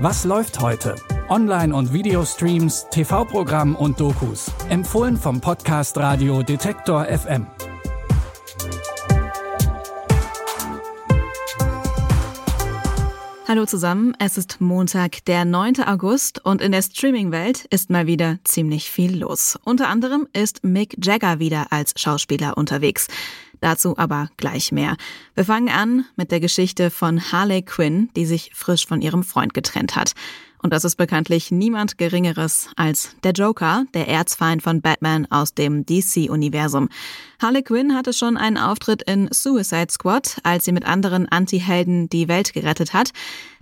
Was läuft heute? Online- und Videostreams, TV-Programm und Dokus. Empfohlen vom Podcast Radio Detektor FM. Hallo zusammen, es ist Montag, der 9. August und in der Streaming-Welt ist mal wieder ziemlich viel los. Unter anderem ist Mick Jagger wieder als Schauspieler unterwegs. Dazu aber gleich mehr. Wir fangen an mit der Geschichte von Harley Quinn, die sich frisch von ihrem Freund getrennt hat. Und das ist bekanntlich niemand Geringeres als der Joker, der Erzfeind von Batman aus dem DC-Universum. Harley Quinn hatte schon einen Auftritt in Suicide Squad, als sie mit anderen Anti-Helden die Welt gerettet hat.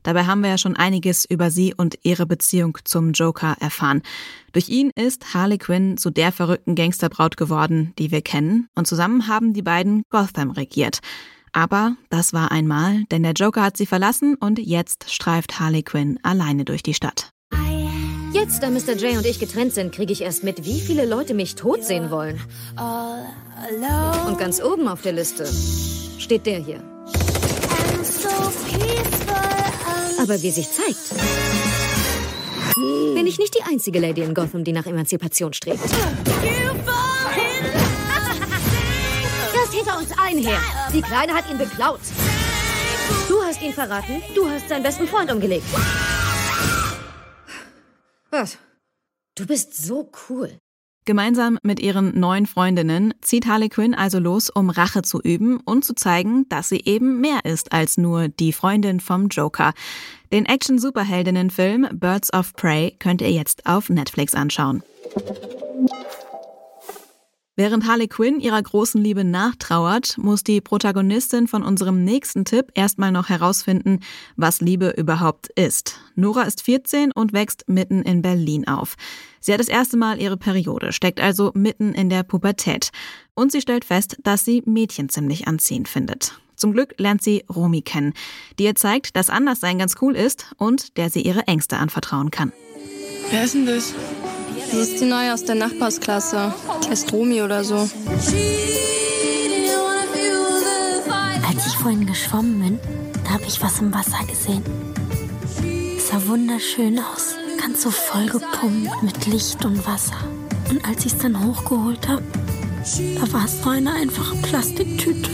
Dabei haben wir ja schon einiges über sie und ihre Beziehung zum Joker erfahren. Durch ihn ist Harley Quinn zu der verrückten Gangsterbraut geworden, die wir kennen, und zusammen haben die beiden Gotham regiert. Aber das war einmal, denn der Joker hat sie verlassen und jetzt streift Harley Quinn alleine durch die Stadt. Jetzt, da Mr. J und ich getrennt sind, kriege ich erst mit, wie viele Leute mich tot sehen wollen. Und ganz oben auf der Liste steht der hier. Aber wie sich zeigt, bin ich nicht die einzige Lady in Gotham, die nach Emanzipation strebt. Das hinter uns allen her. Die Kleine hat ihn beklaut. Du hast ihn verraten. Du hast seinen besten Freund umgelegt. Was? Du bist so cool. Gemeinsam mit ihren neuen Freundinnen zieht Harley Quinn also los, um Rache zu üben und zu zeigen, dass sie eben mehr ist als nur die Freundin vom Joker. Den Action-Superheldinnen-Film Birds of Prey könnt ihr jetzt auf Netflix anschauen. Während Harley Quinn ihrer großen Liebe nachtrauert, muss die Protagonistin von unserem nächsten Tipp erstmal noch herausfinden, was Liebe überhaupt ist. Nora ist 14 und wächst mitten in Berlin auf. Sie hat das erste Mal ihre Periode, steckt also mitten in der Pubertät. Und sie stellt fest, dass sie Mädchen ziemlich anziehend findet. Zum Glück lernt sie Romy kennen, die ihr zeigt, dass Anderssein ganz cool ist und der sie ihre Ängste anvertrauen kann. Wer ist denn das? Das ist die Neue aus der Nachbarsklasse. Heißt Romy oder so. Als ich vorhin geschwommen bin, da habe ich was im Wasser gesehen. Es sah wunderschön aus. Ganz so vollgepumpt mit Licht und Wasser. Und als ich es dann hochgeholt habe, da war es nur eine einfache Plastiktüte.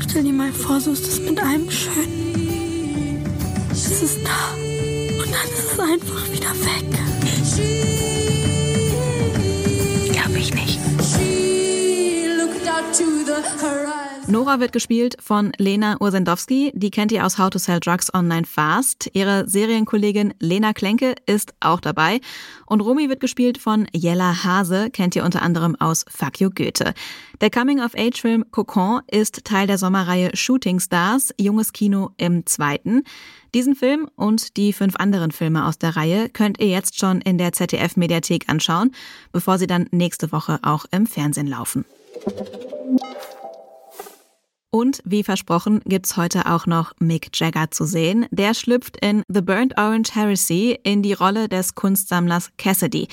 Stell dir mal vor, so ist es mit einem schön. Es ist da. Und dann ist es einfach wieder weg. Nora wird gespielt von Lena Ursendowski. Die kennt ihr aus How to Sell Drugs Online Fast. Ihre Serienkollegin Lena Klenke ist auch dabei. Und Romy wird gespielt von Jella Hase, kennt ihr unter anderem aus Fuck You Goethe. Der Coming-of-Age-Film Cocon ist Teil der Sommerreihe Shooting Stars, junges Kino im zweiten. Diesen Film und die fünf anderen Filme aus der Reihe könnt ihr jetzt schon in der ZDF-Mediathek anschauen, bevor sie dann nächste Woche auch im Fernsehen laufen. Und wie versprochen gibt's heute auch noch Mick Jagger zu sehen. Der schlüpft in The Burnt Orange Heresy in die Rolle des Kunstsammlers Cassidy,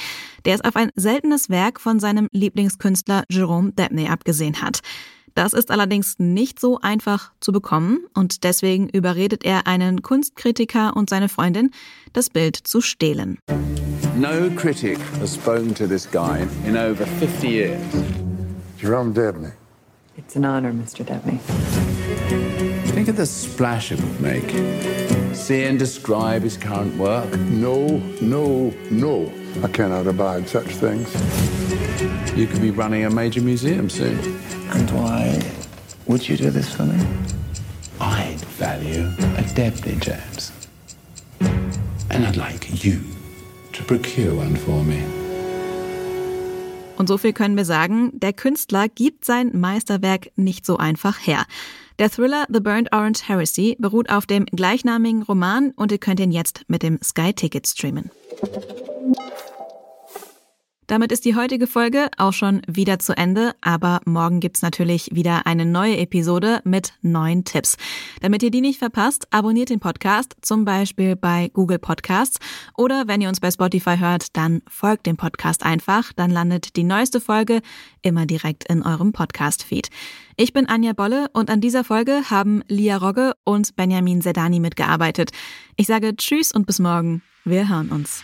der es auf ein seltenes Werk von seinem Lieblingskünstler Jerome Debney abgesehen hat. Das ist allerdings nicht so einfach zu bekommen und deswegen überredet er einen Kunstkritiker und seine Freundin, das Bild zu stehlen. No critic has spoken to this guy in over 50 years. Jerome Debney. It's an honor, Mr. Debney. Think of the splash it would make. See and describe his current work. No, no, no. I cannot abide such things. You could be running a major museum soon. And why would you do this for me? I'd value a Debney, James. And I'd like you to procure one for me. Und so viel können wir sagen, der Künstler gibt sein Meisterwerk nicht so einfach her. Der Thriller The Burnt Orange Heresy beruht auf dem gleichnamigen Roman und ihr könnt ihn jetzt mit dem Sky Ticket streamen. Damit ist die heutige Folge auch schon wieder zu Ende, aber morgen gibt's natürlich wieder eine neue Episode mit neuen Tipps. Damit ihr die nicht verpasst, abonniert den Podcast, zum Beispiel bei Google Podcasts oder wenn ihr uns bei Spotify hört, dann folgt dem Podcast einfach, dann landet die neueste Folge immer direkt in eurem Podcast-Feed. Ich bin Anja Bolle und an dieser Folge haben Lia Rogge und Benjamin Sedani mitgearbeitet. Ich sage Tschüss und bis morgen. Wir hören uns.